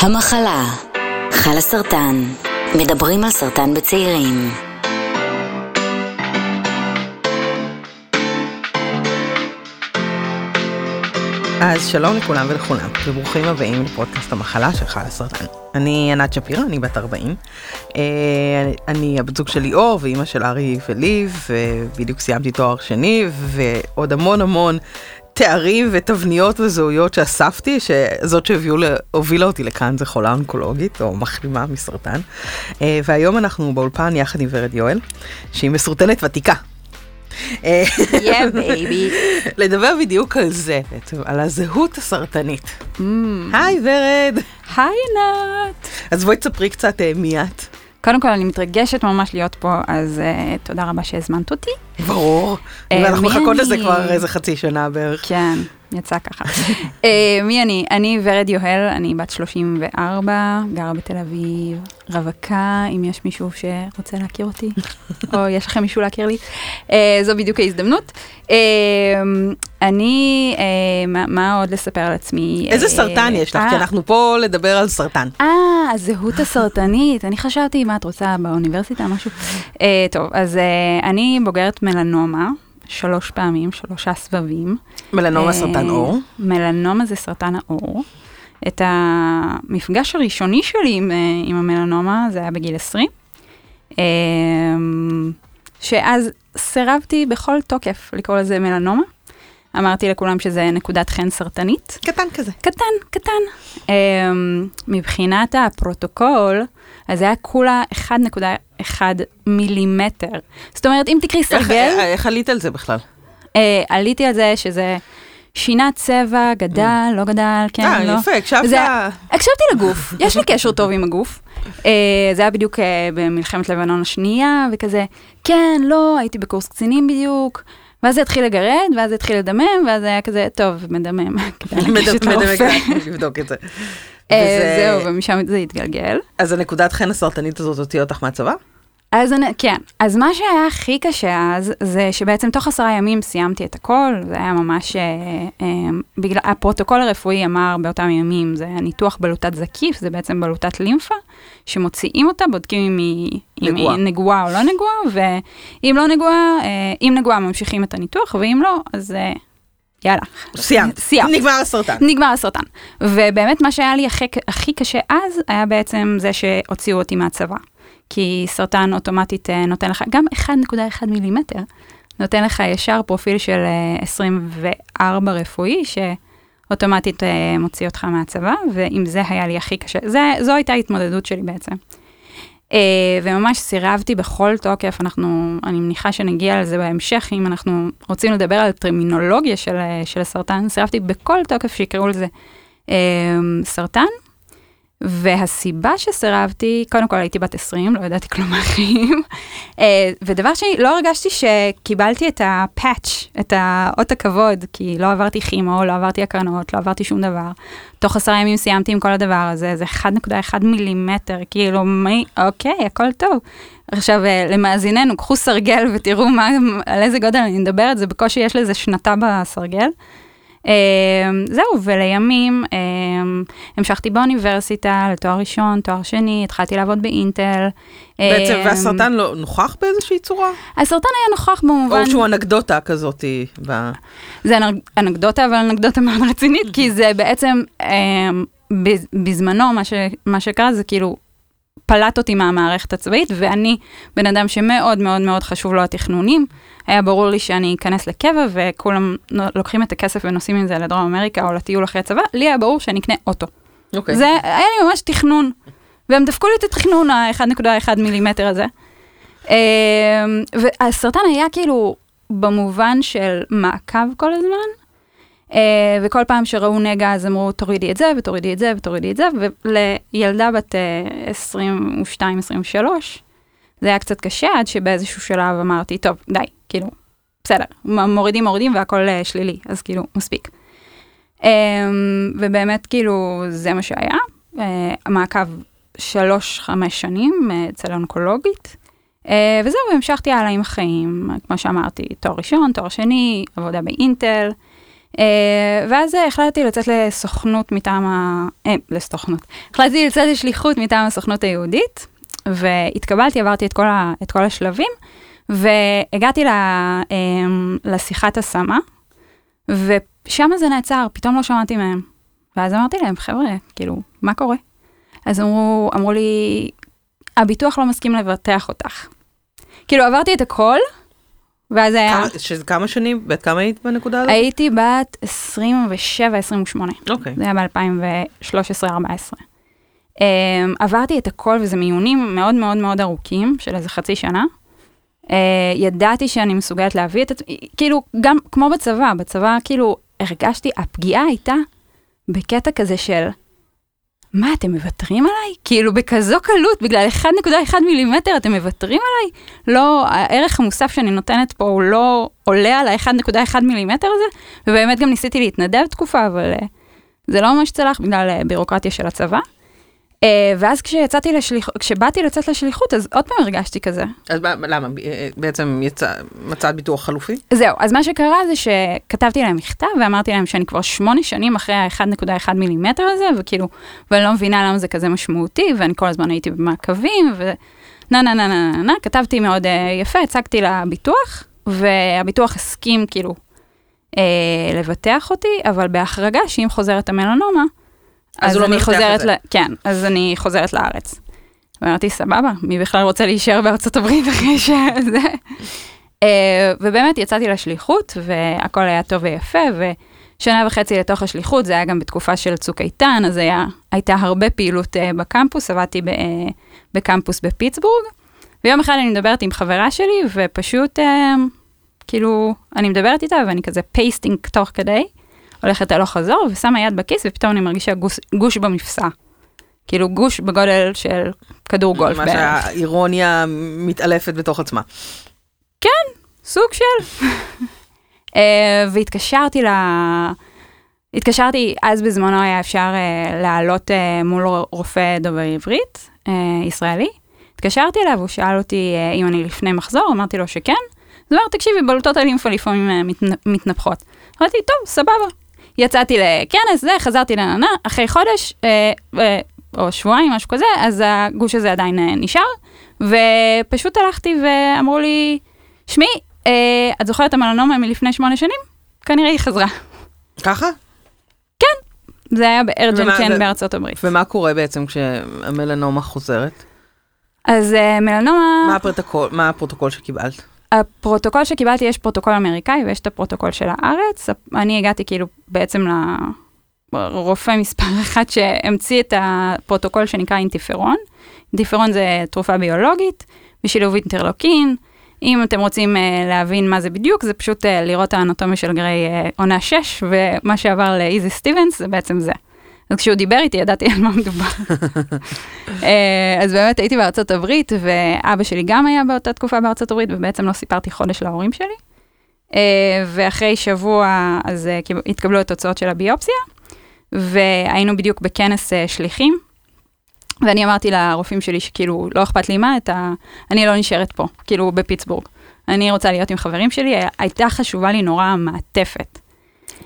המחלה, חלה סרטן, מדברים על סרטן בצעירים. אז שלום לכולם ולכולם, וברוכים הבאים לפודקאסט המחלה של חלה סרטן. אני ענת שפירא, אני בת 40. אה, אני הבת זוג של ליאור ואימא של ארי וליב, ובדיוק סיימתי תואר שני, ועוד המון המון תארים ותבניות וזהויות שאספתי, שזאת שהובילה אותי לכאן זה חולה אונקולוגית, או מחלימה מסרטן. אה, והיום אנחנו באולפן יחד עם ורד יואל, שהיא מסורטנת ותיקה. Baby. לדבר בדיוק על זה, בעצם, על הזהות הסרטנית. היי ורד. היי ענת. אז בואי תספרי קצת אה, מי את. קודם כל, אני מתרגשת ממש להיות פה, אז uh, תודה רבה שהזמנת אותי. ברור. אה, ואנחנו מחכות לזה? כבר איזה חצי שנה בערך. כן, יצא ככה. uh, מי אני? אני ורד יוהל, אני בת 34, גרה בתל אביב, רווקה, אם יש מישהו שרוצה להכיר אותי, או יש לכם מישהו להכיר לי, uh, זו בדיוק ההזדמנות. Uh, אני, uh, מה, מה עוד לספר על עצמי? איזה אה, סרטן יש לך? כי אה, אנחנו פה לדבר על סרטן. אה, הזהות הסרטנית. אני חשבתי, מה את רוצה באוניברסיטה, משהו? אה, טוב, אז אה, אני בוגרת מלנומה, שלוש פעמים, שלושה סבבים. מלנומה אה, סרטן עור. מלנומה זה סרטן העור. את המפגש הראשוני שלי עם, אה, עם המלנומה, זה היה בגיל 20. אה, שאז סירבתי בכל תוקף לקרוא לזה מלנומה. אמרתי לכולם שזה נקודת חן סרטנית. קטן כזה. קטן, קטן. מבחינת הפרוטוקול, אז זה היה כולה 1.1 מילימטר. זאת אומרת, אם תקראי איך- סרגל, אה, איך עלית על זה בכלל? uh, עליתי על זה שזה שינה צבע, גדל, לא גדל, כן, אה, לא. יפה, הקשבת. זה- הקשבתי לגוף, יש לי קשר טוב עם הגוף. Uh, זה היה בדיוק uh, במלחמת לבנון השנייה, וכזה, כן, לא, הייתי בקורס קצינים בדיוק. ואז זה התחיל לגרד, ואז זה התחיל לדמם, ואז זה היה כזה, טוב, מדמם, כדאי לגשת מדמק, לרופא. לבדוק את זה. אה, זהו, ומשם זה התגלגל. אז הנקודת חן הסרטנית הזאת הוציאה אותך מהצבא? אז אני, כן, אז מה שהיה הכי קשה אז, זה שבעצם תוך עשרה ימים סיימתי את הכל, זה היה ממש, אה, אה, בגלל, הפרוטוקול הרפואי אמר באותם ימים, זה ניתוח בלוטת זקיף, זה בעצם בלוטת לימפה, שמוציאים אותה, בודקים אם היא, אם נגועה. היא נגועה או לא נגועה, ואם לא נגועה, אה, אם נגועה ממשיכים את הניתוח, ואם לא, אז אה, יאללה. סיימת. סיימת. נגמר הסרטן. נגמר הסרטן. ובאמת מה שהיה לי הכי, הכי קשה אז, היה בעצם זה שהוציאו אותי מהצבא. כי סרטן אוטומטית אה, נותן לך, גם 1.1 מילימטר, נותן לך ישר פרופיל של אה, 24 רפואי, שאוטומטית אה, מוציא אותך מהצבא, ועם זה היה לי הכי קשה. זה, זו הייתה ההתמודדות שלי בעצם. אה, וממש סירבתי בכל תוקף, אנחנו, אני מניחה שנגיע לזה בהמשך, אם אנחנו רוצים לדבר על טרמינולוגיה של, אה, של הסרטן, סירבתי בכל תוקף שיקראו לזה אה, סרטן. והסיבה שסירבתי, קודם כל הייתי בת 20, לא ידעתי כלום מהחיים. אה, ודבר שני, לא הרגשתי שקיבלתי את הפאץ', את האות הכבוד, כי לא עברתי כימו, לא עברתי הקרנות, לא עברתי שום דבר. תוך עשרה ימים סיימתי עם כל הדבר הזה, זה 1.1 מילימטר, כאילו, מי, אוקיי, הכל טוב. עכשיו, אה, למאזיננו, קחו סרגל ותראו מה, על איזה גודל אני מדברת, זה בקושי יש לזה שנתה בסרגל. Um, זהו, ולימים um, המשכתי באוניברסיטה לתואר ראשון, תואר שני, התחלתי לעבוד באינטל. בעצם, um, והסרטן לא נוכח באיזושהי צורה? הסרטן היה נוכח במובן, או שהוא אנקדוטה כזאת? ב- זה אנ- אנקדוטה, אבל אנקדוטה מאוד רצינית, כי זה בעצם, בז- בזמנו, מה שקרה זה כאילו, פלט אותי מהמערכת הצבאית, ואני בן אדם שמאוד מאוד מאוד חשוב לו התכנונים. היה ברור לי שאני אכנס לקבע, וכולם לוקחים את הכסף ונוסעים עם זה לדרום אמריקה או לטיול אחרי הצבא, לי היה ברור שאני אקנה אוטו. אוקיי. זה היה לי ממש תכנון, והם דפקו לי את התכנון ה-1.1 מילימטר הזה. אמ, והסרטן היה כאילו במובן של מעקב כל הזמן, וכל פעם שראו נגע אז אמרו תורידי את זה ותורידי את זה ותורידי את זה, ולילדה בת אה, 22-23 זה היה קצת קשה עד שבאיזשהו שלב אמרתי טוב די, כאילו בסדר, מורידים מורידים והכל אה, שלילי, אז כאילו מספיק. אמ, ובאמת כאילו זה מה שהיה, אה, מעקב שלוש-חמש שנים אה, אצל אונקולוגית. אה, וזהו, והמשכתי הלאה עם החיים, כמו שאמרתי, תואר ראשון, תואר שני, עבודה באינטל. אה, ואז אה, החלטתי לצאת לסוכנות מטעם ה... אה, לסוכנות. החלטתי לצאת לשליחות מטעם הסוכנות היהודית, והתקבלתי, עברתי את כל, ה, את כל השלבים, והגעתי ל, אה, לשיחת השמה, ושם זה נעצר, פתאום לא שמעתי מהם. ואז אמרתי להם, חבר'ה, כאילו, מה קורה? אז אמרו, אמרו לי, הביטוח לא מסכים לבטח אותך. כאילו, עברתי את הכל, ואז היה... שזה כמה שנים? בת כמה היית בנקודה הזאת? הייתי בת 27-28. אוקיי. זה היה ב-2013-2014. Um, עברתי את הכל, וזה מיונים מאוד מאוד מאוד ארוכים, של איזה חצי שנה. Uh, ידעתי שאני מסוגלת להביא את עצמי, כאילו, גם כמו בצבא, בצבא כאילו הרגשתי, הפגיעה הייתה בקטע כזה של, מה, אתם מוותרים עליי? כאילו, בכזו קלות, בגלל 1.1 מילימטר אתם מוותרים עליי? לא, הערך המוסף שאני נותנת פה הוא לא עולה על ה-1.1 מילימטר הזה, ובאמת גם ניסיתי להתנדב תקופה, אבל uh, זה לא ממש צלח בגלל uh, בירוקרטיה של הצבא. Uh, ואז כשיצאתי לשליחות, כשבאתי לצאת לשליחות, אז עוד פעם הרגשתי כזה. אז מה- למה? אה, בעצם יצא, מצאת ביטוח חלופי? זהו, אז מה שקרה זה שכתבתי להם מכתב ואמרתי להם שאני כבר שמונה שנים אחרי ה-1.1 מילימטר הזה, וכאילו, ואני לא מבינה למה זה כזה משמעותי, ואני כל הזמן הייתי במעקבים, ו... נה נה נה נה נה נה, כתבתי מאוד uh, יפה, הצגתי לביטוח, והביטוח הסכים כאילו uh, לבטח אותי, אבל בהחרגה שאם חוזרת המלנומה, אז הוא לא אני חוזרת, את זה. ל... כן, אז אני חוזרת לארץ. ואמרתי, סבבה, מי בכלל רוצה להישאר בארצות הברית אחרי שזה? אה, ובאמת יצאתי לשליחות, והכל היה טוב ויפה, ושנה וחצי לתוך השליחות, זה היה גם בתקופה של צוק איתן, אז היה, הייתה הרבה פעילות אה, בקמפוס, עבדתי ב, אה, בקמפוס בפיטסבורג, ויום אחד אני מדברת עם חברה שלי, ופשוט, כאילו, אני מדברת איתה, ואני כזה pacing תוך כדי, הולכת הלוך חזור, ושמה יד בכיס, ופתאום אני מרגישה גוש, גוש במפשעה. כאילו גוש בגודל של כדור גולף מה. שהאירוניה מתעלפת בתוך עצמה. סוג של. אה, והתקשרתי ל... התקשרתי, אז בזמנו היה אפשר אה, לעלות אה, מול רופא דובר עברית, אה, ישראלי. התקשרתי אליו, הוא שאל אותי uh, אם אני לפני מחזור, אמרתי לו שכן. אז הוא אמר, תקשיבי, בלוטות הלימפה לפעמים uh, מתנ... מתנפחות. אמרתי, טוב, סבבה. יצאתי לכנס, זה, חזרתי לננה, אחרי חודש, uh, uh, או שבועיים, משהו כזה, אז הגוש הזה עדיין uh, נשאר. ופשוט הלכתי ואמרו לי, שמי, אה, את זוכרת את המלנומה מלפני שמונה שנים? כנראה היא חזרה. ככה? זה היה בארג'ן קן ו- בארצות הברית. ומה קורה בעצם כשהמלנומה חוזרת? אז אה, מלנומה, מה הפרוטוקול, מה הפרוטוקול שקיבלת? הפרוטוקול שקיבלתי, יש פרוטוקול אמריקאי ויש את הפרוטוקול של הארץ. אני הגעתי כאילו בעצם לרופא מספר אחד שהמציא את הפרוטוקול שנקרא אינטרפרון. אינטרפרון זה תרופה ביולוגית בשילוב אינטרלוקין. אם אתם רוצים אה, להבין מה זה בדיוק, זה פשוט אה, לראות האנטומיה של גריי אה, עונה 6, ומה שעבר לאיזי סטיבנס זה בעצם זה. אז כשהוא דיבר איתי ידעתי על מה מדובר. אה, אז באמת הייתי בארצות הברית, ואבא שלי גם היה באותה תקופה בארצות הברית, ובעצם לא סיפרתי חודש להורים שלי. אה, ואחרי שבוע אז אה, התקבלו התוצאות של הביופסיה, והיינו בדיוק בכנס שליחים, ואני אמרתי לרופאים שלי שכאילו, לא אכפת לי מה, את ה... אני לא נשארת פה, כאילו בפיטסבורג. אני רוצה להיות עם חברים שלי, הייתה חשובה לי נורא המעטפת.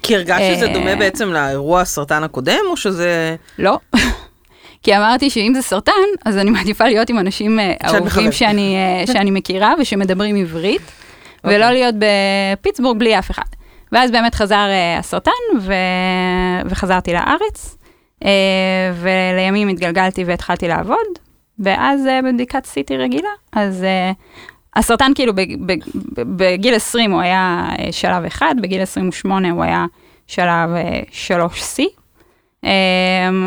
כי הרגשת שזה אה, דומה בעצם לאירוע הסרטן הקודם, או שזה... לא. כי אמרתי שאם זה סרטן, אז אני מעדיפה להיות עם אנשים אה, אהובים. שאני, אה, שאני מכירה ושמדברים עברית, ולא אוקיי. להיות בפיטסבורג בלי אף אחד. ואז באמת חזר אה, הסרטן, ו... וחזרתי לארץ, אה, ולימים התגלגלתי והתחלתי לעבוד, ואז אה, בבדיקת CT רגילה, אז אה, הסרטן כאילו בג- בג- בגיל 20 הוא היה אה, שלב אחד, בגיל 28 הוא היה שלב אה, 3C. אה,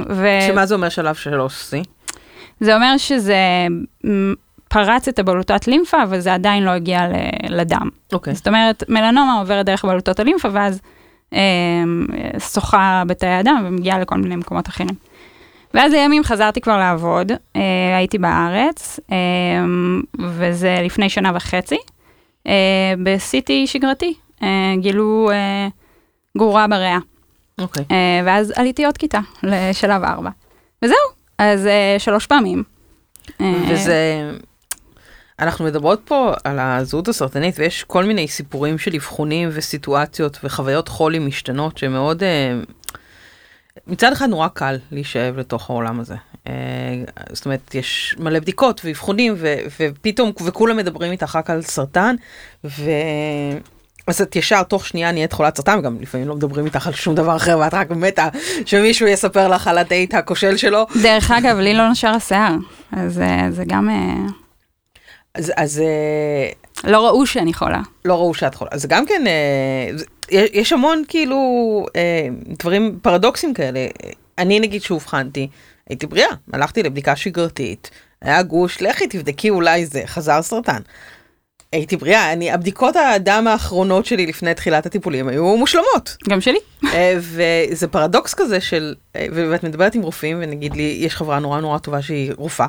ו... שמה זה אומר שלב שלוש C? זה אומר שזה פרץ את הבלוטת לימפה, אבל זה עדיין לא הגיע לדם. אוקיי. זאת אומרת, מלנומה עוברת דרך בלוטות הלימפה, ואז אה, שוחה בתאי הדם ומגיעה לכל מיני מקומות אחרים. ואז לימים חזרתי כבר לעבוד, אה, הייתי בארץ, אה, וזה לפני שנה וחצי, אה, ב-CT שגרתי, אה, גילו אה, גרורה בריאה. אוקיי. אה, ואז עליתי עוד כיתה לשלב 4. וזהו, אז אה, שלוש פעמים. אה, וזה... אנחנו מדברות פה על הזהות הסרטנית ויש כל מיני סיפורים של אבחונים וסיטואציות וחוויות חולי משתנות שמאוד, אה, מצד אחד נורא קל להישאב לתוך העולם הזה. אה, זאת אומרת, יש מלא בדיקות ואבחונים ו- ופתאום, וכולם מדברים איתך רק על סרטן, ו... אז את ישר תוך שנייה נהיית חולת סרטן, וגם לפעמים לא מדברים איתך על שום דבר אחר, ואת רק מתה שמישהו יספר לך על הדייט הכושל שלו. דרך אגב, לי לא נשר השיער, אז אה, זה גם... אה, אז, אז לא ראו שאני חולה. לא ראו שאת חולה. אז גם כן, יש המון כאילו אה, דברים פרדוקסים כאלה. אני נגיד שאובחנתי, הייתי בריאה, הלכתי לבדיקה שגרתית, היה גוש, לכי תבדקי אולי זה, חזר סרטן. הייתי בריאה, אני, הבדיקות הדם האחרונות שלי לפני תחילת הטיפולים היו מושלמות. גם שלי. אה, וזה פרדוקס כזה של, אה, ואת מדברת עם רופאים, ונגיד לי, יש חברה נורא נורא טובה שהיא רופאה,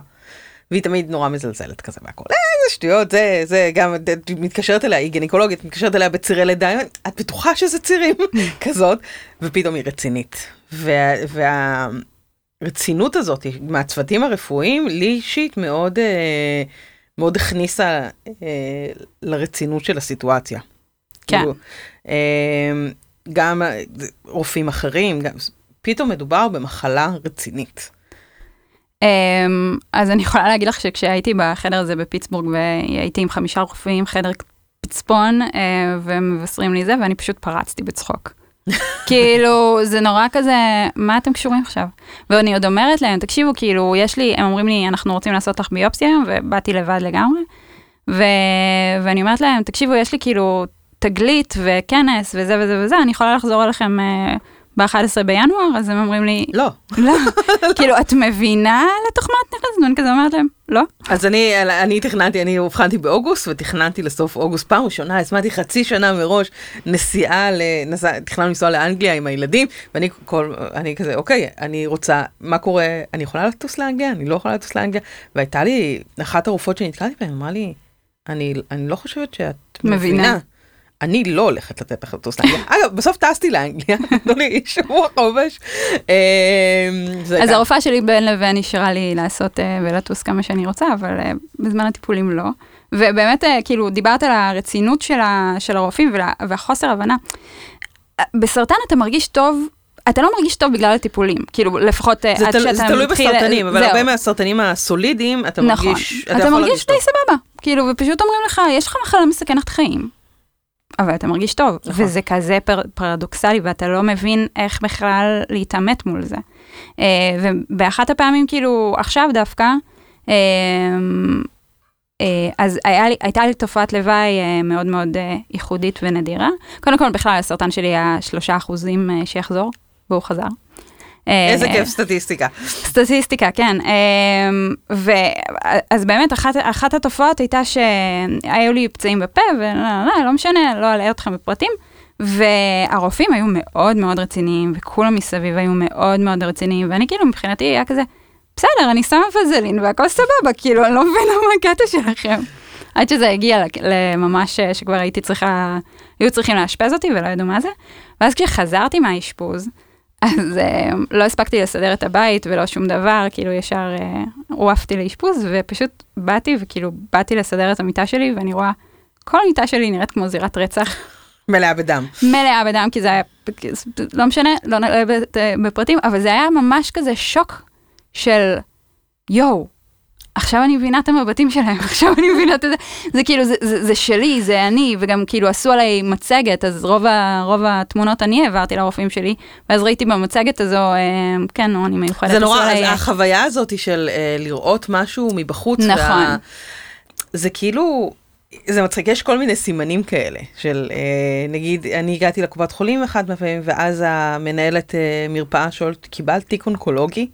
והיא תמיד נורא מזלזלת כזה והכל, אה, זה שטויות, זה, זה, גם, מתקשרת אליה, היא גינקולוגית, מתקשרת אליה בצירי לידה, את בטוחה שזה צירים? כזאת, ופתאום היא רצינית. וה, והרצינות הזאת מהצוותים הרפואיים, לי אישית מאוד, אה, מאוד הכניסה אה, לרצינות של הסיטואציה. כן. כאילו, אה, גם אה, רופאים אחרים, גם, פתאום מדובר במחלה רצינית. אמ, אז אני יכולה להגיד לך שכשהייתי בחדר הזה בפיטסבורג והייתי עם חמישה רופאים, חדר פצפון, אה, ומבשרים לי זה, ואני פשוט פרצתי בצחוק. כאילו, זה נורא כזה, מה אתם קשורים עכשיו? ואני עוד אומרת להם, תקשיבו, כאילו, יש לי, הם אומרים לי, אנחנו רוצים לעשות לך ביופסיה, ובאתי לבד לגמרי. ו... ואני אומרת להם, תקשיבו, יש לי כאילו תגלית וכנס וזה וזה וזה, אני יכולה לחזור אליכם אה, ב-11 בינואר, אז הם אומרים לי, לא. לא, כאילו, את מבינה לתוך מה את נכנסת? ואני כזה אומרת להם, לא. אז אני, אני תכננתי, אני אובחנתי באוגוסט ותכננתי לסוף אוגוסט פעם ראשונה, הזמנתי חצי שנה מראש נסיעה, לנסע, תכננו לנסוע לאנגליה עם הילדים, ואני כל, אני כזה, אוקיי, אני רוצה, מה קורה, אני יכולה לטוס לאנגליה? אני לא יכולה לטוס לאנגליה? והייתה לי, אחת הרופאות שנתקלתי בהן, אמרה לי, אני, אני לא חושבת שאת מבינה. מבינה. אני לא הולכת לתת לך לטוס לאנגליה. אגב, בסוף טסתי לאנגליה, נתנו לי שבוע חופש. אה, זה אז הרופאה שלי בין לבין נשארה לי לעשות אה, ולטוס כמה שאני רוצה, אבל אה, בזמן הטיפולים לא. ובאמת, אה, כאילו, דיברת על הרצינות של, הרופאים והחוסר הבנה. בסרטן אתה מרגיש טוב, אתה לא מרגיש טוב בגלל הטיפולים, כאילו, לפחות עד תל, שאתה זה תלוי מתחיל- בסרטנים, אבל זהו. הרבה מהסרטנים הסולידיים, אתה נכון, מרגיש, אתה, יכול מרגיש די. סבבה, כאילו, ופשוט אומרים לך, יש לך מחלה מסכנת חיים. אבל אתה מרגיש טוב, נכון. וזה כזה פר, פרדוקסלי, ואתה לא מבין איך בכלל להתעמת מול זה. אה, ובאחת הפעמים, כאילו, עכשיו דווקא, אה, אה, אז היה לי, הייתה לי תופעת לוואי אה, מאוד מאוד אה, ייחודית ונדירה. קודם כל, בכלל, הסרטן שלי היה שלושה אחוזים אה, שיחזור, והוא חזר. אה, איזה כיף סטטיסטיקה. סטטיסטיקה, כן. אמ, ואז באמת, אחת, אחת התופעות הייתה שהיו לי פצעים בפה, ולא לא, לא משנה, לא אלאה אתכם בפרטים. והרופאים היו מאוד מאוד רציניים, וכולם מסביב היו מאוד מאוד רציניים, ואני כאילו מבחינתי היה כזה, בסדר, אני שמה פזלין והכל סבבה, כאילו, אני לא מבינה מה הקטע שלכם. עד שזה הגיע לממש אה, שכבר הייתי צריכה, היו צריכים לאשפז אותי ולא ידעו מה זה. ואז כשחזרתי מהאשפוז, אז אה, לא הספקתי לסדר את הבית ולא שום דבר, כאילו ישר אה, עורפתי לאשפוז, ופשוט באתי וכאילו באתי לסדר את המיטה שלי, ואני רואה, כל המיטה שלי נראית כמו זירת רצח. מלאה בדם. מלאה בדם, כי זה היה, לא משנה, לא נראה בפרטים, אבל זה היה ממש כזה שוק של יואו, עכשיו אני מבינה את המבטים שלהם, עכשיו אני מבינה את זה, זה כאילו, זה, זה, זה שלי, זה אני, וגם כאילו עשו עליי מצגת, אז רוב, ה, רוב התמונות אני העברתי לרופאים שלי, ואז ראיתי במצגת הזו, אה, כן, נו, אני מיוחדת. זה נורא, עליי, אז החוויה הזאת של אה, לראות משהו מבחוץ. נכון. זה כאילו, זה מצחיק, יש כל מיני סימנים כאלה, של אה, נגיד, אני הגעתי לקופת חולים אחד מהפעמים, ואז המנהלת אה, מרפאה שואלת, קיבלת תיק אונקולוגי?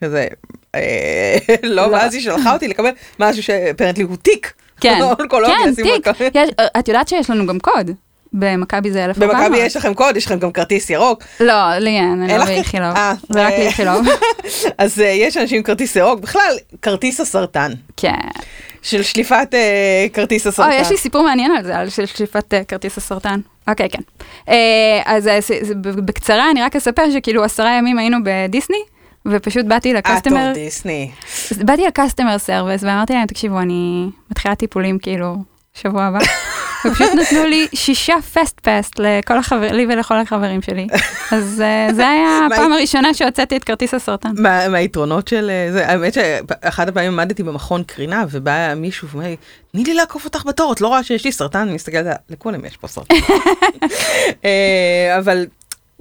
כזה, אה, לא, לא. ואז היא שלחה אותי לקבל משהו שאפרנטלי הוא תיק. כן, כן, תיק. יש, את יודעת שיש לנו גם קוד, במכבי זה 1400. במכבי יש לכם קוד, יש לכם גם כרטיס ירוק. לא, לי אין, אני לא? באיכילוב, אה, זה רק אה. לאיכילוב. אז אה, יש אנשים עם כרטיס ירוק, בכלל, כרטיס הסרטן, כן. של שליפת אה, כרטיס הסרטן. או, יש לי סיפור מעניין על זה, על של שליפת אה, כרטיס הסרטן. אוקיי, כן. אה, אז אה, בקצרה, אני רק אספר שכאילו עשרה ימים היינו בדיסני, ופשוט באתי אה, ל customer, טוב, דיסני. באתי ל customer service ואמרתי להם, תקשיבו, אני מתחילה טיפולים כאילו שבוע הבא. ופשוט נתנו לי שישה fast pass לכל החבר, לי ולכל החברים שלי. אז אה, זה היה הפעם הראשונה שהוצאתי את כרטיס הסרטן. מה- מהיתרונות של אה, זה, האמת שאחת הפעמים עמדתי במכון קרינה ובא מישהו ואומר לי, תני לי לעקוף אותך בתור, את לא רואה שיש לי סרטן? אני מסתכלת, לכולם יש פה סרטן. אבל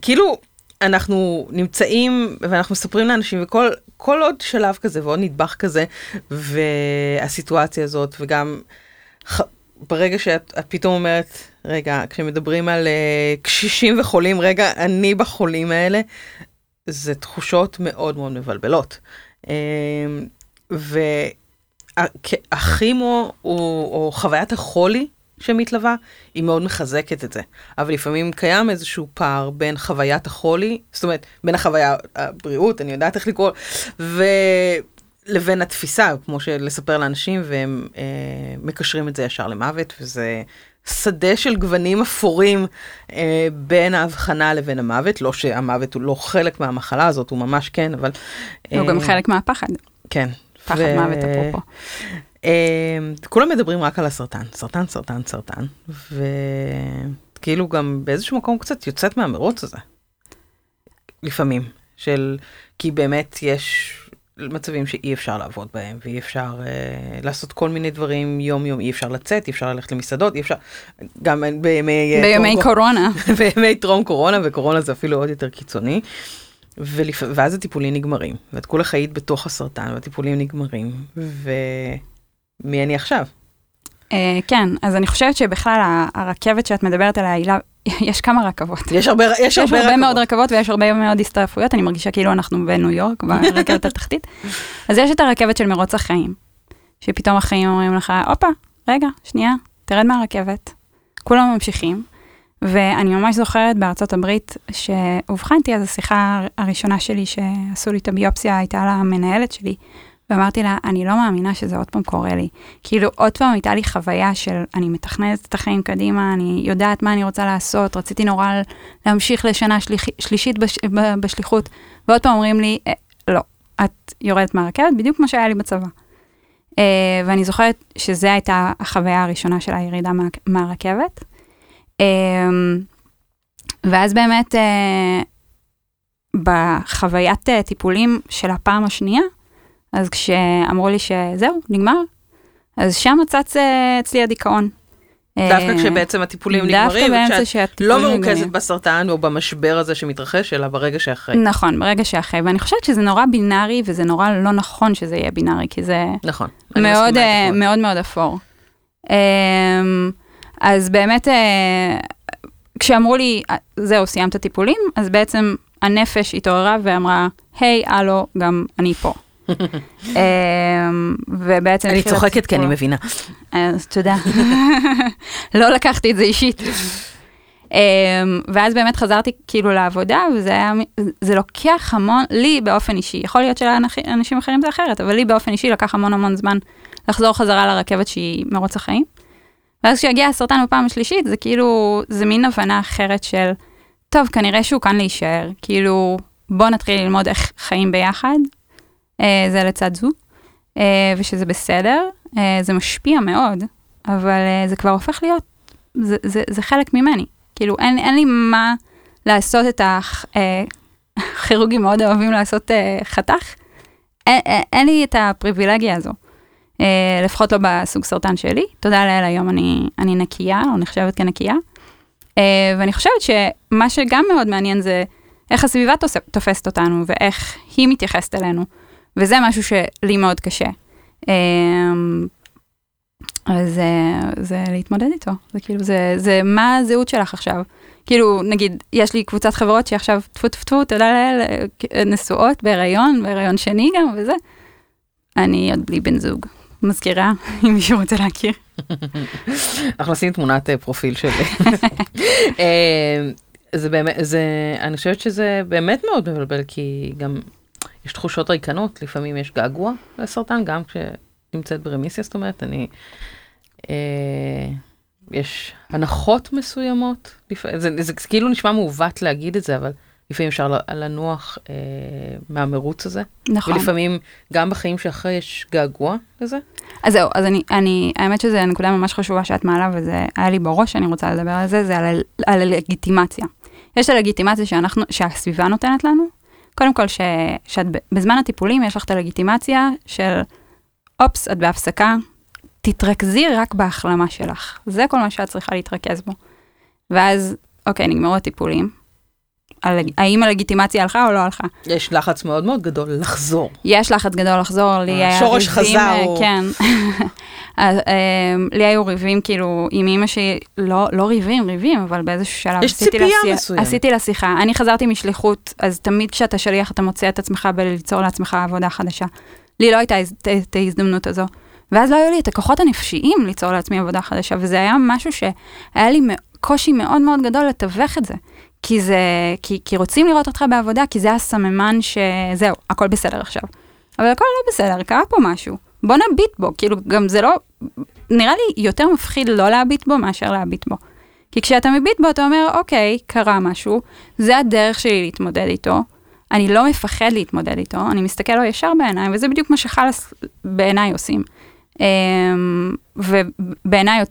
כאילו, אנחנו נמצאים ואנחנו מספרים לאנשים וכל כל עוד שלב כזה ועוד נדבך כזה והסיטואציה הזאת וגם ח- ברגע שאת את פתאום אומרת, רגע, כשמדברים על uh, קשישים וחולים, רגע, אני בחולים האלה, זה תחושות מאוד מאוד מבלבלות. Um, והכימו, או חוויית החולי שמתלווה, היא מאוד מחזקת את זה. אבל לפעמים קיים איזשהו פער בין חוויית החולי, זאת אומרת, בין החוויה, הבריאות, אני יודעת איך לקרוא, ו... לבין התפיסה, כמו שלספר לאנשים, והם אה, מקשרים את זה ישר למוות, וזה שדה של גוונים אפורים אה, בין ההבחנה לבין המוות, לא שהמוות הוא לא חלק מהמחלה הזאת, הוא ממש כן, אבל... הוא גם חלק מהפחד, כן. פחד מוות אפרופו. אה, כולם מדברים רק על הסרטן, סרטן, סרטן, סרטן, וכאילו גם באיזשהו מקום קצת יוצאת מהמרוץ הזה. לפעמים, של, כי באמת יש מצבים שאי אפשר לעבוד בהם, ואי אפשר אה, לעשות כל מיני דברים יום יום, אי אפשר לצאת, אי אפשר ללכת למסעדות, אי אפשר, גם בימי... אה, בימי טרום- קורונה. בימי טרום קורונה, וקורונה זה אפילו עוד יותר קיצוני. ולפ... ואז הטיפולים נגמרים, ואת כולך היית בתוך הסרטן, והטיפולים נגמרים, ומי אני עכשיו? אה, כן, אז אני חושבת שבכלל הרכבת שאת מדברת עליה, היא לא- יש כמה רכבות. יש הרבה, יש יש הרבה, הרבה מאוד רכבות. רכבות ויש הרבה מאוד הסתעפויות, אני מרגישה כאילו אנחנו בניו יורק, ברכבת התחתית. אז יש את הרכבת של מרוץ החיים, שפתאום החיים אומרים לך, הופה, רגע, שנייה, תרד מהרכבת. כולם ממשיכים, ואני ממש זוכרת בארצות הברית שאובחנתי, אז השיחה הראשונה שלי שעשו לי את הביופסיה הייתה למנהלת שלי, ואמרתי לה, אני לא מאמינה שזה עוד פעם קורה לי. כאילו, עוד פעם הייתה לי חוויה של, אני מתכננת את החיים קדימה, אני יודעת מה אני רוצה לעשות, רציתי נורא להמשיך לשנה שליח, שלישית בש, בשליחות, ועוד פעם אומרים לי, "אה, לא, את יורדת מהרכבת, בדיוק כמו שהיה לי בצבא. אה, ואני זוכרת שזו הייתה החוויה הראשונה של הירידה מה, מהרכבת. אה, ואז באמת, אה, בחוויית אה, טיפולים של הפעם השנייה, אז כשאמרו לי שזהו, נגמר, אז שם צץ אה, אצלי הדיכאון. דווקא אה, כשבעצם הטיפולים דווקא נגמרים, וכשאת שהטיפולים לא מרוכזת נגמרים. בסרטן או במשבר הזה שמתרחש, אלא ברגע שאחרי. נכון, ברגע שאחרי, ואני חושבת שזה נורא בינארי, וזה נורא לא נכון שזה יהיה בינארי, כי זה נכון. מאוד אה, מאוד. מאוד מאוד אפור. אמ, אז באמת, כשאמרו לי, "אה, זהו, סיימת טיפולים, אז בעצם הנפש התעוררה ואמרה, היי, הלו, גם אני פה. אמ, ובעצם... אני צוחקת כי אני. מבינה. אז תודה. לא לקחתי את זה אישית. Um, ואז באמת חזרתי כאילו לעבודה, וזה היה, זה לוקח המון, לי באופן אישי, יכול להיות שלאנשים אחרים זה אחרת, אבל לי באופן אישי לקח המון המון זמן לחזור חזרה לרכבת שהיא מרוץ החיים. ואז כשהגיע הסרטן בפעם השלישית, זה כאילו, זה מין הבנה אחרת של, טוב, כנראה שהוא כאן להישאר, כאילו, בוא נתחיל ללמוד איך חיים ביחד, זה לצד זו, uh, ושזה בסדר, uh, זה משפיע מאוד, אבל זה כבר הופך להיות, זה, זה, זה חלק ממני. כאילו, אין, אין לי מה לעשות את הכירורגים מאוד אוהבים לעשות חתך. אין, אין, לי את הפריבילגיה הזו. Uh, לפחות לא בסוג סרטן שלי. תודה לאל, היום אני, אני נקייה, או נחשבת כנקייה. Uh, ואני חושבת שמה שגם מאוד מעניין זה איך הסביבה תופסת אותנו, ואיך היא מתייחסת אלינו. וזה משהו שלי מאוד קשה. Uh, אז אה, זה להתמודד איתו, זה כאילו, זה, זה מה הזהות שלך עכשיו. כאילו, נגיד, יש לי קבוצת חברות שעכשיו, טפו טפו טפו, תודה לאל, נשואות, בהיריון, בהיריון שני גם, וזה. אני עוד בלי בן זוג. מזכירה, אם מישהו רוצה להכיר. אנחנו נשים תמונת אה, פרופיל שלי. אה, זה באמת, זה, אני חושבת שזה באמת מאוד מבלבל, כי גם יש תחושות ריקנות, לפעמים יש געגוע לסרטן, גם כשנמצאת ברמיסיה, זאת אומרת, אני, אה, יש הנחות מסוימות, לפ... זה, זה, זה כאילו נשמע מעוות להגיד את זה, אבל לפעמים אפשר לנוח אה, מהמרוץ הזה. נכון. ולפעמים גם בחיים שאחרי יש געגוע לזה. אז זהו, אז אני, אני, האמת שזו נקודה ממש חשובה שאת מעלה, וזה היה לי בראש שאני רוצה לדבר על זה, זה על, על הלגיטימציה. יש הלגיטימציה שאנחנו, שהסביבה נותנת לנו. קודם כל, ש, שאת בזמן הטיפולים יש לך את הלגיטימציה של, אופס, את בהפסקה, תתרכזי רק בהחלמה שלך. זה כל מה שאת צריכה להתרכז בו. ואז, אוקיי, נגמרו הטיפולים. על, האם הלגיטימציה הלכה או לא הלכה? יש לחץ מאוד מאוד גדול לחזור. יש לחץ גדול לחזור, לי היה שורש חזר. אה, כן. אה, לי היו ריבים כאילו עם אימא שלי, לא, לא ריבים, ריבים, אבל באיזשהו שלב יש ציפייה מסוימת. עשיתי לה שיחה. אני חזרתי משליחות, אז תמיד כשאתה שליח אתה מוצא את עצמך בליצור לעצמך עבודה חדשה. לי לא הייתה את ההזדמנות הזו. ואז לא היו לי את הכוחות הנפשיים ליצור לעצמי עבודה חדשה, וזה היה משהו שהיה לי קושי מאוד מאוד גדול לתווך את זה. כי זה, כי, כי רוצים לראות אותך בעבודה, כי זה הסממן שזהו, הכל בסדר עכשיו. אבל הכל לא בסדר, קרה פה משהו. בוא נביט בו, כאילו, גם זה לא, נראה לי יותר מפחיד לא להביט בו מאשר להביט בו. כי כשאתה מביט בו, אתה אומר, אוקיי, קרה משהו, זה הדרך שלי להתמודד איתו, אני לא מפחד להתמודד איתו, אני מסתכל לו ישר בעיניים, וזה בדיוק מה שחלאס בעיניי עושים. אמ, ובעיניי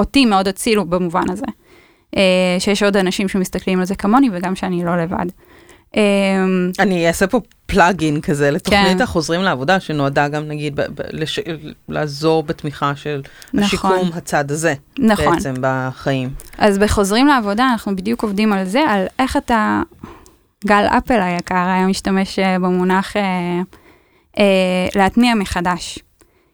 אותי מאוד הצילו במובן הזה. אה, שיש עוד אנשים שמסתכלים על זה כמוני וגם שאני לא לבד. אמ, אני אעשה פה פלאגין כזה לתוכנית כן. החוזרים לעבודה שנועדה גם נגיד ב- ב- לש- לעזור בתמיכה של נכון. השיקום הצד הזה נכון. בעצם בחיים. אז בחוזרים לעבודה אנחנו בדיוק עובדים על זה, על איך אתה, גל אפל היקר היה משתמש אה, במונח אה, אה, להתניע מחדש.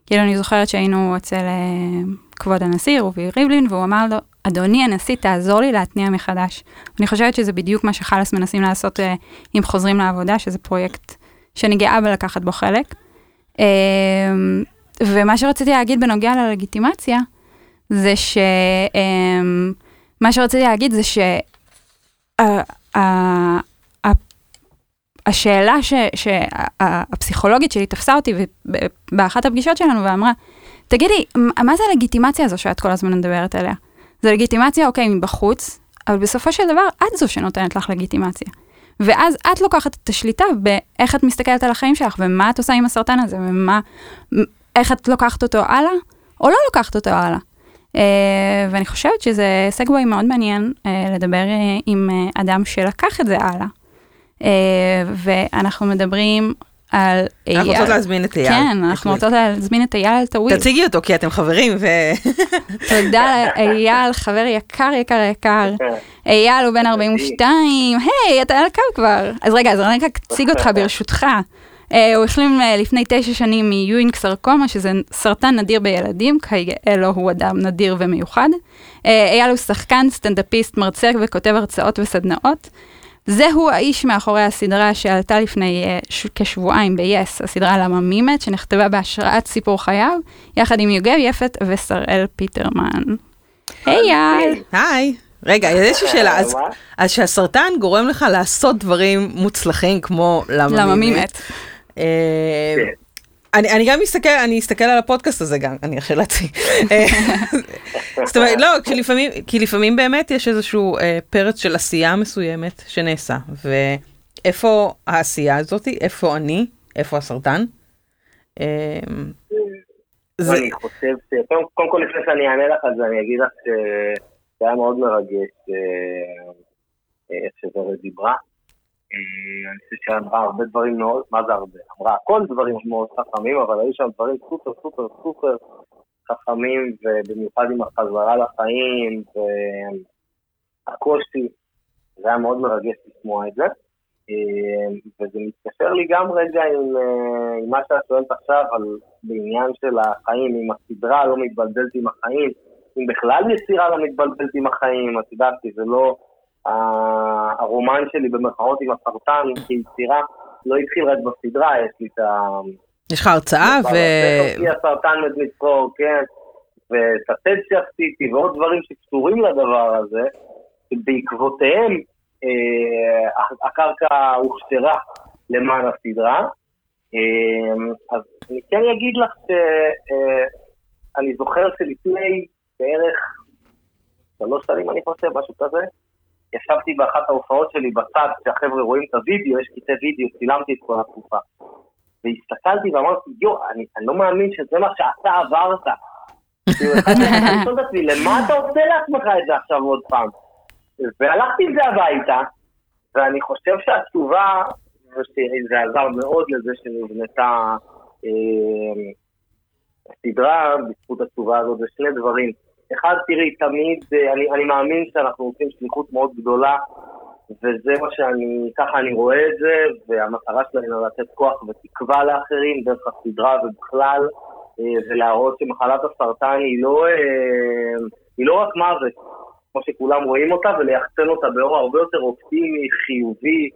כאילו אני זוכרת שהיינו אצל אה, כבוד הנשיא רובי ריבלין והוא אמר לו אדוני הנשיא, תעזור לי להתניע מחדש. אני חושבת שזה בדיוק מה שחלאס מנסים לעשות uh, עם חוזרים לעבודה, שזה פרויקט שאני גאה בלקחת בו חלק. Uh, ומה שרציתי להגיד בנוגע ללגיטימציה, זה ש... Uh, מה שרציתי להגיד זה ש... Uh, uh, השאלה שהפסיכולוגית שלי תפסה אותי באחת הפגישות שלנו ואמרה, תגידי, מה זה הלגיטימציה הזו שאת כל הזמן מדברת עליה? זה לגיטימציה, אוקיי, מבחוץ, אבל בסופו של דבר, את זו שנותנת לך לגיטימציה. ואז את לוקחת את השליטה באיך את מסתכלת על החיים שלך, ומה את עושה עם הסרטן הזה, ומה, איך את לוקחת אותו הלאה, או לא לוקחת אותו הלאה. Uh, ואני חושבת שזה סגווי מאוד מעניין uh, לדבר uh, עם uh, אדם שלקח את זה הלאה. Uh, ואנחנו מדברים על אייל. אנחנו רוצות להזמין את אייל. כן, אנחנו רוצות להזמין את אייל אלטוויל. תציגי אותו, כי אתם חברים ו... תודה אייל, חבר יקר, יקר, יקר. אייל הוא בן 42, היי, אתה על הקו כבר. אז רגע, אז אני רק אציג אותך ברשותך. הוא החלים לפני תשע שנים מיואינג סרקומה, שזה סרטן נדיר בילדים, כאלו הוא אדם נדיר ומיוחד. אייל הוא שחקן, סטנדאפיסט, מרצה וכותב הרצאות וסדנאות. זהו האיש מאחורי הסדרה שעלתה לפני uh, ש- כשבועיים ב-yes, הסדרה למה מי מת, שנכתבה בהשראת סיפור חייו, יחד עם יוגב יפת ושראל פיטרמן. היי יאל. היי. רגע, יש לי שאלה, אז, אז שהסרטן גורם לך לעשות דברים מוצלחים כמו למה מי מת. אה, אני, אני גם מסתכל, אני אסתכל על הפודקאסט הזה גם, אני ארשה לעצמי. זאת אומרת, לא, כי לפעמים, כי לפעמים באמת יש איזשהו אה, פרץ של עשייה מסוימת שנעשה, ואיפה העשייה הזאתי, איפה אני, איפה הסרטן. אה, זה... אני חושב ש... קודם כל לפני שאני אענה לך על זה, אני אגיד לך שזה היה מאוד מרגש אה, איך שזורת דיברה. אה, אני חושב שאמרה הרבה דברים מאוד, מה זה הרבה? אמרה הכל דברים מאוד חכמים, אבל היו שם דברים סופר סופר סופר חכמים, ובמיוחד עם החזרה לחיים, והקושי, זה היה מאוד מרגש לשמוע את זה. אה, וזה מתקשר לי גם רגע עם, אה, עם מה שאת שואלת עכשיו, על בעניין של החיים, אם הסדרה לא מתבלבלת עם החיים, אם בכלל יצירה לא מתבלבלת עם החיים, את יודעת, כי זה לא... הרומן שלי במרכאות עם הסרטן כיצירה לא התחיל רק בסדרה, יש לי את ה... יש לך הרצאה ו... כי הסרטן מת מצחוק, כן, ואת הטד שעשיתי ועוד דברים שקשורים לדבר הזה, בעקבותיהם אה, הקרקע הוכשרה למען הסדרה. אה, אז אני כן אגיד לך שאני אה, זוכר שלפני בערך שלוש שנים, אני חושב, משהו כזה, ישבתי באחת ההופעות שלי בצד, כשהחבר'ה רואים את הוידאו, יש קטעי וידאו, צילמתי את כל התקופה. והסתכלתי ואמרתי, יו, אני, אני לא מאמין שזה מה שאתה עברת. כאילו, התחלתי לשאול את עצמי, למה אתה עושה לעצמך את זה עכשיו עוד פעם? והלכתי עם זה הביתה, ואני חושב שהתשובה, וזה עזר מאוד לזה שנבנתה אה, הסדרה, בזכות התשובה הזאת, זה שני דברים. אחד, תראי, תמיד, אה, אני, אני מאמין שאנחנו עושים שליחות מאוד גדולה, וזה מה שאני, ככה אני רואה את זה, והמטרה שלנו לתת כוח ותקווה לאחרים דרך הסדרה ובכלל, אה, ולהראות שמחלת הסרטן היא לא, אה, היא לא רק מוות, כמו שכולם רואים אותה, וליחצן אותה באור הרבה יותר אופטימי, חיובי,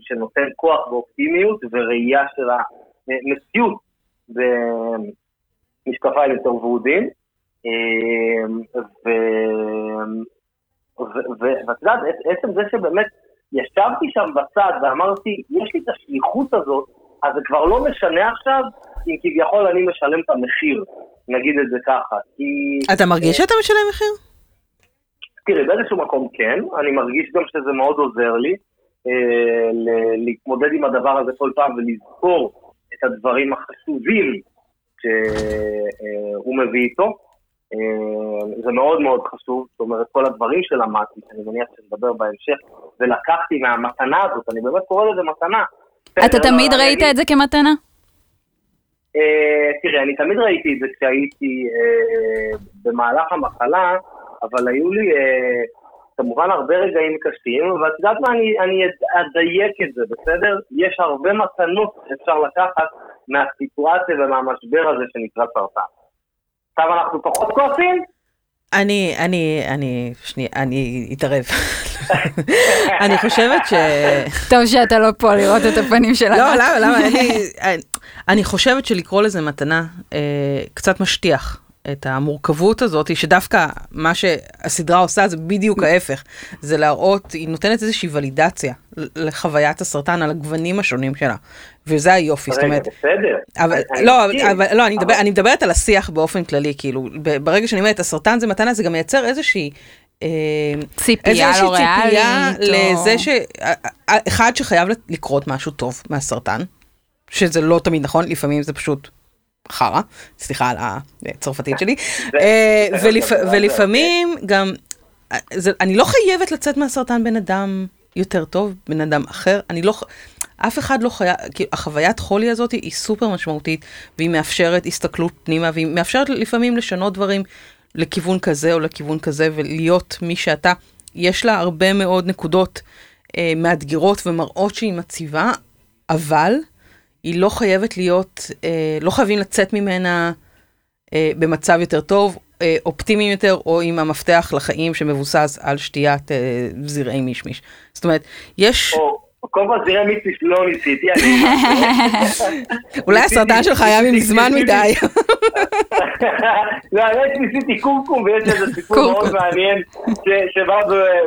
שנותן כוח ואופטימיות וראייה של המציאות במשקפיים יותר ורודים. אמ, ואת יודעת, עצם זה שבאמת ישבתי שם בצד ואמרתי, יש לי את השליחות הזאת, אז זה כבר לא משנה עכשיו אם כביכול אני משלם את המחיר, נגיד את זה ככה. כי... אתה מרגיש שאתה משלם מחיר? תראי, באיזשהו מקום כן, אני מרגיש גם שזה מאוד עוזר לי אה, להתמודד עם הדבר הזה כל פעם ולזכור את הדברים החשובים שהוא מביא איתו. אה, זה מאוד מאוד חשוב, זאת אומרת, כל הדברים שלמדתי, שאני מניח שנדבר בהמשך, ולקחתי מהמתנה הזאת, אני באמת קורא לזה מתנה. אתה תמיד ראית את זה כמתנה? אה, תראה, אני תמיד ראיתי את זה כשהייתי אה, במהלך המחלה, אבל היו לי כמובן הרבה רגעים קשים, ואת יודעת מה, אני אדייק את זה, בסדר? יש הרבה מתנות שאפשר לקחת מהסיטואציה ומהמשבר הזה שנקרא סרטן. עכשיו אנחנו פחות כועסים? אני, אני, אני, שנייה, אני אתערב. אני חושבת ש... טוב שאתה לא פה לראות את הפנים של לא, למה, למה, אני, אני חושבת שלקרוא לזה מתנה אה, קצת משטיח. את המורכבות הזאת, שדווקא מה שהסדרה עושה זה בדיוק ההפך, זה להראות, היא נותנת איזושהי ולידציה לחוויית הסרטן על הגוונים השונים שלה. וזה היופי, זאת אומרת... בסדר. אבל, לא, אבל, לא, אני, מדבר, אני מדברת על השיח באופן כללי, כאילו, ברגע שאני אומרת, הסרטן זה מתנה, זה גם מייצר איזושהי... אה, ציפייה לא ריאלית. ציפייה לזה ש... אחד שחייב לקרות משהו טוב מהסרטן, שזה לא תמיד נכון, לפעמים זה פשוט חרא, סליחה על הצרפתית שלי, ולפעמים גם, אני לא חייבת לצאת מהסרטן בן אדם יותר טוב, בן אדם אחר, אני לא, אף אחד לא חייב, כאילו, החוויית חולי הזאת היא סופר משמעותית, והיא מאפשרת הסתכלות פנימה, והיא מאפשרת לפעמים לשנות דברים לכיוון כזה או לכיוון כזה, ולהיות מי שאתה. יש לה הרבה מאוד נקודות אה, מאתגרות ומראות שהיא מציבה, אבל היא לא חייבת להיות, אה, לא חייבים לצאת ממנה אה, במצב יותר טוב, אה, אופטימיים יותר, או עם המפתח לחיים שמבוסס על שתיית אה, זרעי מישמיש. זאת אומרת, יש... קודם כל זרעי מישמיש לא ניסיתי, אולי הסרטן שלך היה מזמן מדי. לא, אני ניסיתי קומקום, ויש איזה סיפור מאוד מעניין שבא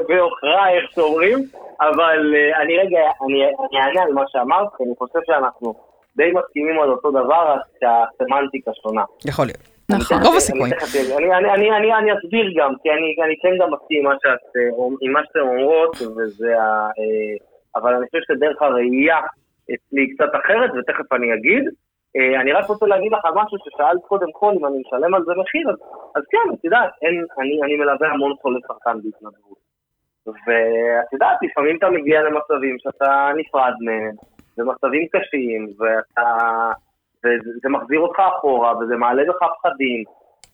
בעוכרה, איך שאומרים, אבל אה, אני רגע, אני אענה על מה שאמרת, כי אני חושב שאנחנו... די מסכימים על אותו דבר, רק שהסמנטיקה שונה. יכול להיות. נכון, רוב הסיכויים. אני אסביר גם, כי אני כן גם מסכים עם מה שאתן אומרות, וזה ה... אה, אבל אני חושב שדרך הראייה אצלי קצת אחרת, ותכף אני אגיד. אה, אני רק רוצה להגיד לך משהו ששאלת קודם כל, אם אני משלם על זה מחיר, אז כן, את יודעת, אני מלווה המון חולי סרטן בהתנדבות. ואת יודעת, לפעמים אתה מגיע למצבים שאתה נפרד מהם, במצבים קשים, ואתה... וזה מחזיר אותך אחורה, וזה מעלה לך פחדים,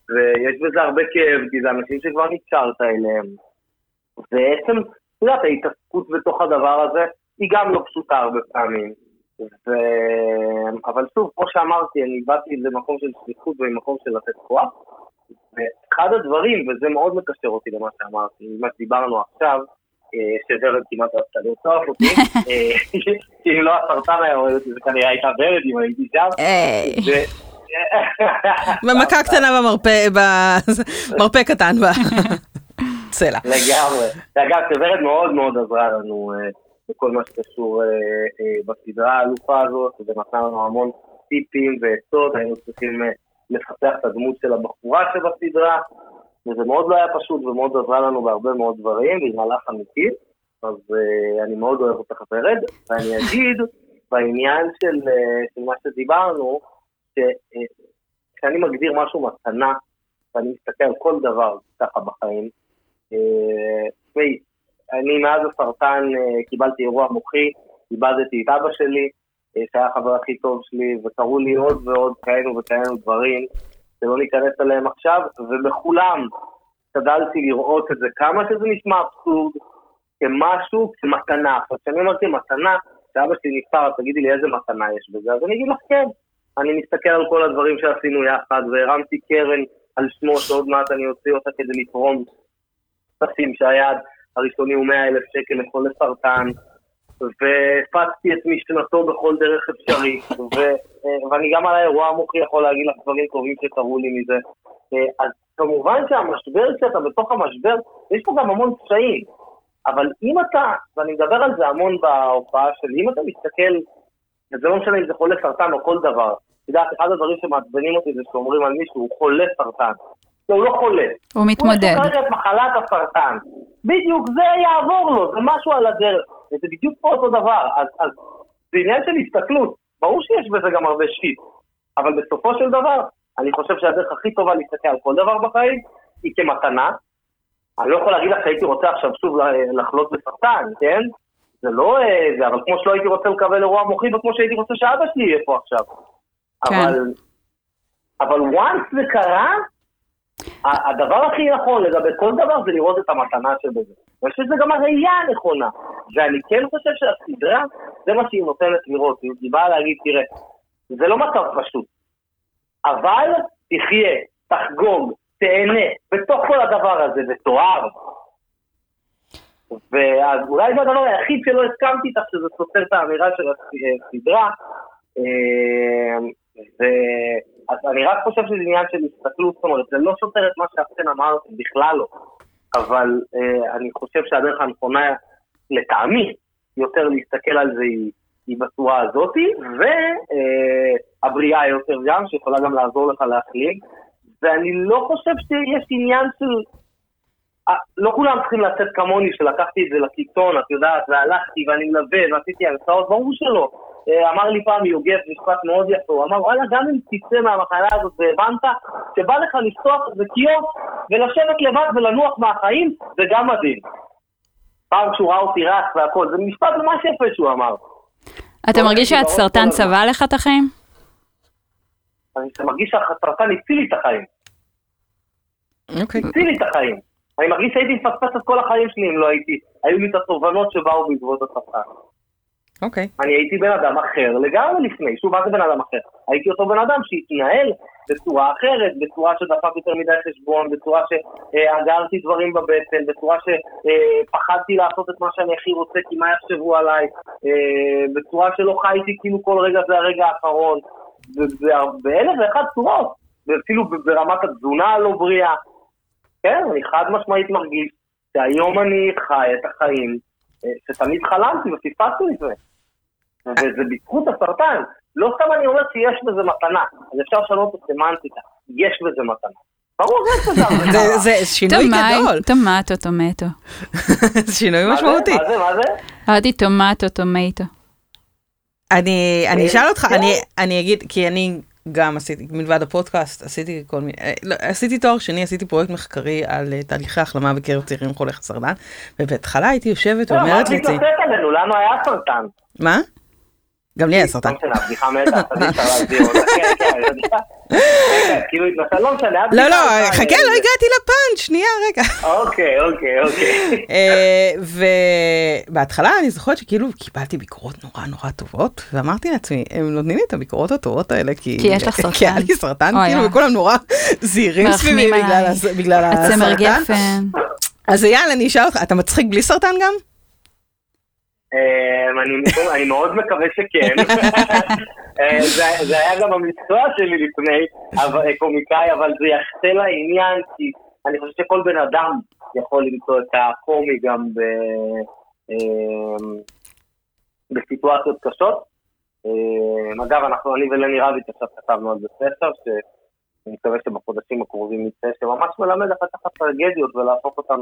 ויש בזה הרבה כאב, כי זה אנשים שכבר נקשרת אליהם. ועצם, את יודעת, ההתעסקות בתוך הדבר הזה, היא גם לא פשוטה הרבה פעמים. ו... אבל שוב, כמו שאמרתי, אני באתי למקום של שליחות וממקום של לתת כוח. ואחד הדברים, וזה מאוד מקשר אותי למה שאמרתי, מה שדיברנו עכשיו, שוורד כמעט רצתה לרצוח אותי, אה, אם לא הסרטן היה רואה אותי, זה כנראה הייתה ורד אם הייתי שם. במכה קטנה במרפא קטן בצלע. לגמרי. אגב, שוורד מאוד מאוד עזרה לנו אה, בכל מה שקשור בסדרה האלופה הזאת, ונתנה לנו המון טיפים ועצות, היינו צריכים לפתח את הדמות של הבחורה שבסדרה. וזה מאוד לא היה פשוט ומאוד עזרה לנו בהרבה מאוד דברים, והיא מהלך אמיתית, אז uh, אני מאוד אוהב אותך ורד, ואני אגיד, בעניין של, uh, של מה שדיברנו, שכשאני uh, מגדיר משהו מתנה, ואני מסתכל על כל דבר ככה בחיים, תשמעי, uh, אני מאז הסרטן uh, קיבלתי אירוע מוחי, איבדתי את אבא שלי, שהיה החבר הכי טוב שלי, וקרו לי עוד ועוד כאלו וכאלו דברים, שלא ניכנס אליהם עכשיו, ובכולם השתדלתי לראות את זה, כמה שזה נשמע אבסורד, כמשהו, כמתנה. עכשיו, כשאני אמרתי מתנה, כשאבא שלי נפטר, תגידי לי איזה מתנה יש בזה, אז אני אגיד לך כן. אני מסתכל על כל הדברים שעשינו יחד, והרמתי קרן על שמו, שעוד מעט אני אוציא אותה כדי לתרום כספים שהיעד הראשוני הוא 100 אלף שקל לחולי סרטן, והפצתי את משנתו בכל דרך אפשרית, ו, ואני גם על האירוע המוחי יכול להגיד לך דברים טובים שקרו לי מזה. אז כמובן שהמשבר, כשאתה בתוך המשבר, יש פה גם המון קשיים. אבל אם אתה, ואני מדבר על זה המון בהופעה שלי, אם אתה מסתכל, וזה לא משנה אם זה חולה סרטן או כל דבר, את יודעת, אחד הדברים שמעצבנים אותי זה שאומרים על מישהו, הוא חולה סרטן. לא, הוא לא חולה. הוא מתמודד. הוא יש את מחלת הסרטן. בדיוק, זה יעבור לו, זה משהו על הדרך. וזה בדיוק פה אותו דבר. אז, אז זה עניין של הסתכלות. ברור שיש בזה גם הרבה שיט. אבל בסופו של דבר, אני חושב שהדרך הכי טובה להסתכל על כל דבר בחיים היא כמתנה, אני לא יכול להגיד לך שהייתי רוצה עכשיו שוב לחלות בסרטן, כן? זה לא אה, זה, אבל כמו שלא הייתי רוצה לקבל אירוע מוחי וכמו שהייתי רוצה שאבא שלי יהיה פה עכשיו. כן. אבל, אבל once זה קרה, הדבר הכי נכון לגבי כל דבר זה לראות את המתנה שבזה. אני חושב שזה גם הראייה הנכונה. ואני כן חושב שהסדרה, זה מה שהיא נותנת לראות. היא באה להגיד, תראה, זה לא מצב פשוט. אבל תחיה, תחגוג, תהנה בתוך כל הדבר הזה, ותאהב. ואז אולי זה הדבר היחיד שלא הסכמתי איתך, שזה סותר את האמירה של הסדרה. אמ, אז אני רק חושב שזה עניין של הסתכלות, זאת אומרת, זה לא סותר את מה שאכן אמרתם, בכלל לא. אבל אה, אני חושב שהדרך הנכונה, לטעמי, יותר להסתכל על זה היא, היא בצורה הזאתי, והבריאה יותר גם, שיכולה גם לעזור לך להחליג. ואני לא חושב שיש עניין של... אה, לא כולם צריכים לצאת כמוני, שלקחתי את זה לקיצון, את יודעת, והלכתי ואני מלווה ועשיתי הרצאות, ברור שלא. אה, אמר לי פעם יוגב משפט מאוד יפה, הוא אמר, וואלה, גם אם תצא מהמחלה הזאת והבנת שבא לך לפתוח איזה קיוסק ולשבת לבד ולנוח מהחיים, זה גם מדהים. פעם כשהוא ראה אותי רץ והכל, זה משפט ממש יפה שהוא אמר. אתה מרגיש שהסרטן צבע לך את החיים? אני מרגיש שהסרטן הציל לי את החיים. אוקיי. הציל לי את החיים. אני מרגיש שהייתי מפספס את כל החיים שלי אם לא הייתי, היו לי את התובנות שבאו בעקבות הסרטן. אוקיי. אני הייתי בן אדם אחר לגמרי לפני, שוב, מה זה בן אדם אחר? הייתי אותו בן אדם שהתנהל בצורה אחרת, בצורה שדפק יותר מדי חשבון, בצורה שאגרתי דברים בבטן, בצורה שפחדתי לעשות את מה שאני הכי רוצה, כי מה יחשבו עליי, אה, בצורה שלא חייתי כאילו כל רגע זה הרגע האחרון. באלף ואחת צורות, ואפילו ברמת התזונה הלא בריאה. כן, אני חד משמעית מרגיש שהיום אני חי את החיים שתמיד חלמתי ופספסתי את זה. וזה בזכות הסרטן. לא סתם אני אומר שיש בזה מתנה, אז אפשר לשנות את הסמנטיקה. יש בזה מתנה. ברור, זה שינוי גדול. טומטו, טומטו. זה שינוי משמעותי. מה זה, מה זה? אמרתי tomato, tomato. אני, אני אשאל אותך, אני, אני אגיד, כי אני גם עשיתי, מלבד הפודקאסט, עשיתי כל מיני, אה, לא, עשיתי תואר שני, עשיתי פרויקט מחקרי על אה, תהליכי החלמה בקרב צעירים חולי סרטן, ובהתחלה הייתי יושבת לא, ואומרת לי... לא, מה את מתנשאת עלינו? לנו היה סרטן. מה? גם לי היה סרטן. כן, כאילו התנסה, לא משנה. לא, לא, חכה, לא הגעתי לפאנץ', שנייה, רגע. אוקיי, אוקיי, אוקיי. אה, ובהתחלה אני זוכרת שכאילו קיבלתי ביקורות נורא נורא טובות, ואמרתי לעצמי, הם נותנים לי את הביקורות הטובות האלה, כי יש לך סרטן. כי היה לי סרטן, כאילו, וכולם נורא זהירים סביבי בגלל הסרטן. הצמר גפן. אז יאללה, אני אשאל אותך, אתה מצחיק בלי סרטן גם? אמ, אני מאוד מקווה שכן. אה, זה היה גם המקצוע שלי לפני, קומיקאי, אבל זה יחטא לעניין, כי אני חושב שכל בן אדם יכול למצוא את הקומי גם אמ, בסיטואציות קשות. אמ, אגב, אנחנו, אני ולני רביץ עכשיו כתבנו על זה ספר, אני מקווה שבחודשים הקרובים נצא, שממש מלמד איך לקחת טרגדיות ולהפוך אותן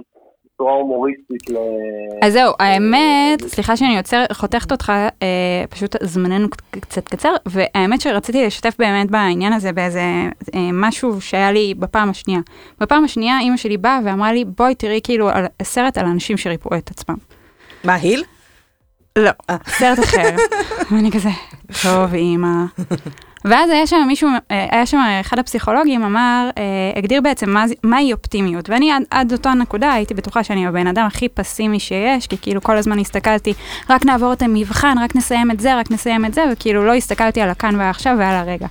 בצורה הומוריסטית ל... אז זהו, האמת, סליחה שאני יוצר, חותכת אותך, אה, פשוט זמננו קצת קצר, והאמת שרציתי לשתף באמת בעניין הזה באיזה אה, משהו שהיה לי בפעם השנייה. בפעם השנייה אימא שלי באה ואמרה לי, בואי תראי כאילו על, סרט על אנשים שריפאו את עצמם. מה, היל? לא, סרט אחר. ואני כזה, טוב, אימא. ואז היה שם מישהו, אה, היה שם אחד הפסיכולוגים אמר, אה, הגדיר בעצם מה, מהי אופטימיות. ואני עד, עד אותו נקודה הייתי בטוחה שאני הבן אדם הכי פסימי שיש, כי כאילו כל הזמן הסתכלתי, רק נעבור את המבחן, רק נסיים את זה, רק נסיים את זה, וכאילו לא הסתכלתי על הכאן והעכשיו ועל הרגע.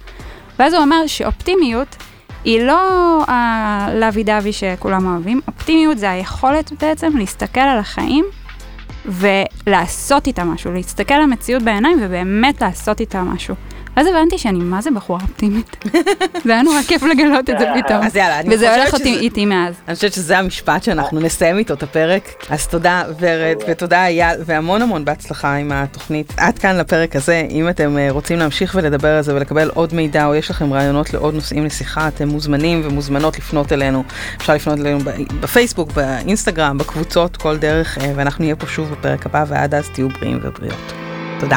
ואז הוא אמר שאופטימיות היא לא הלוי דווי שכולם אוהבים, אופטימיות זה היכולת בעצם להסתכל על החיים ולעשות איתה משהו, להסתכל על המציאות בעיניים ובאמת לעשות איתה משהו. אז הבנתי שאני מה זה בחורה אופטימית. זה היה נורא כיף לגלות את זה פתאום. אז יאללה, אני חושבת שזה... וזה הולך אותי איתי מאז. אני חושבת שזה המשפט שאנחנו נסיים איתו את הפרק. אז תודה ורד, ותודה אייל, והמון המון בהצלחה עם התוכנית. עד כאן לפרק הזה, אם אתם אה, רוצים להמשיך ולדבר על זה ולקבל עוד מידע, או יש לכם רעיונות לעוד נושאים לשיחה, אתם מוזמנים ומוזמנות לפנות אלינו. אפשר לפנות אלינו בפייסבוק, באינסטגרם, בקבוצות, כל דרך, אה, ואנחנו נהיה פה שוב בפרק הבא, ועד אז תהיו בריאים ובריאות. תודה.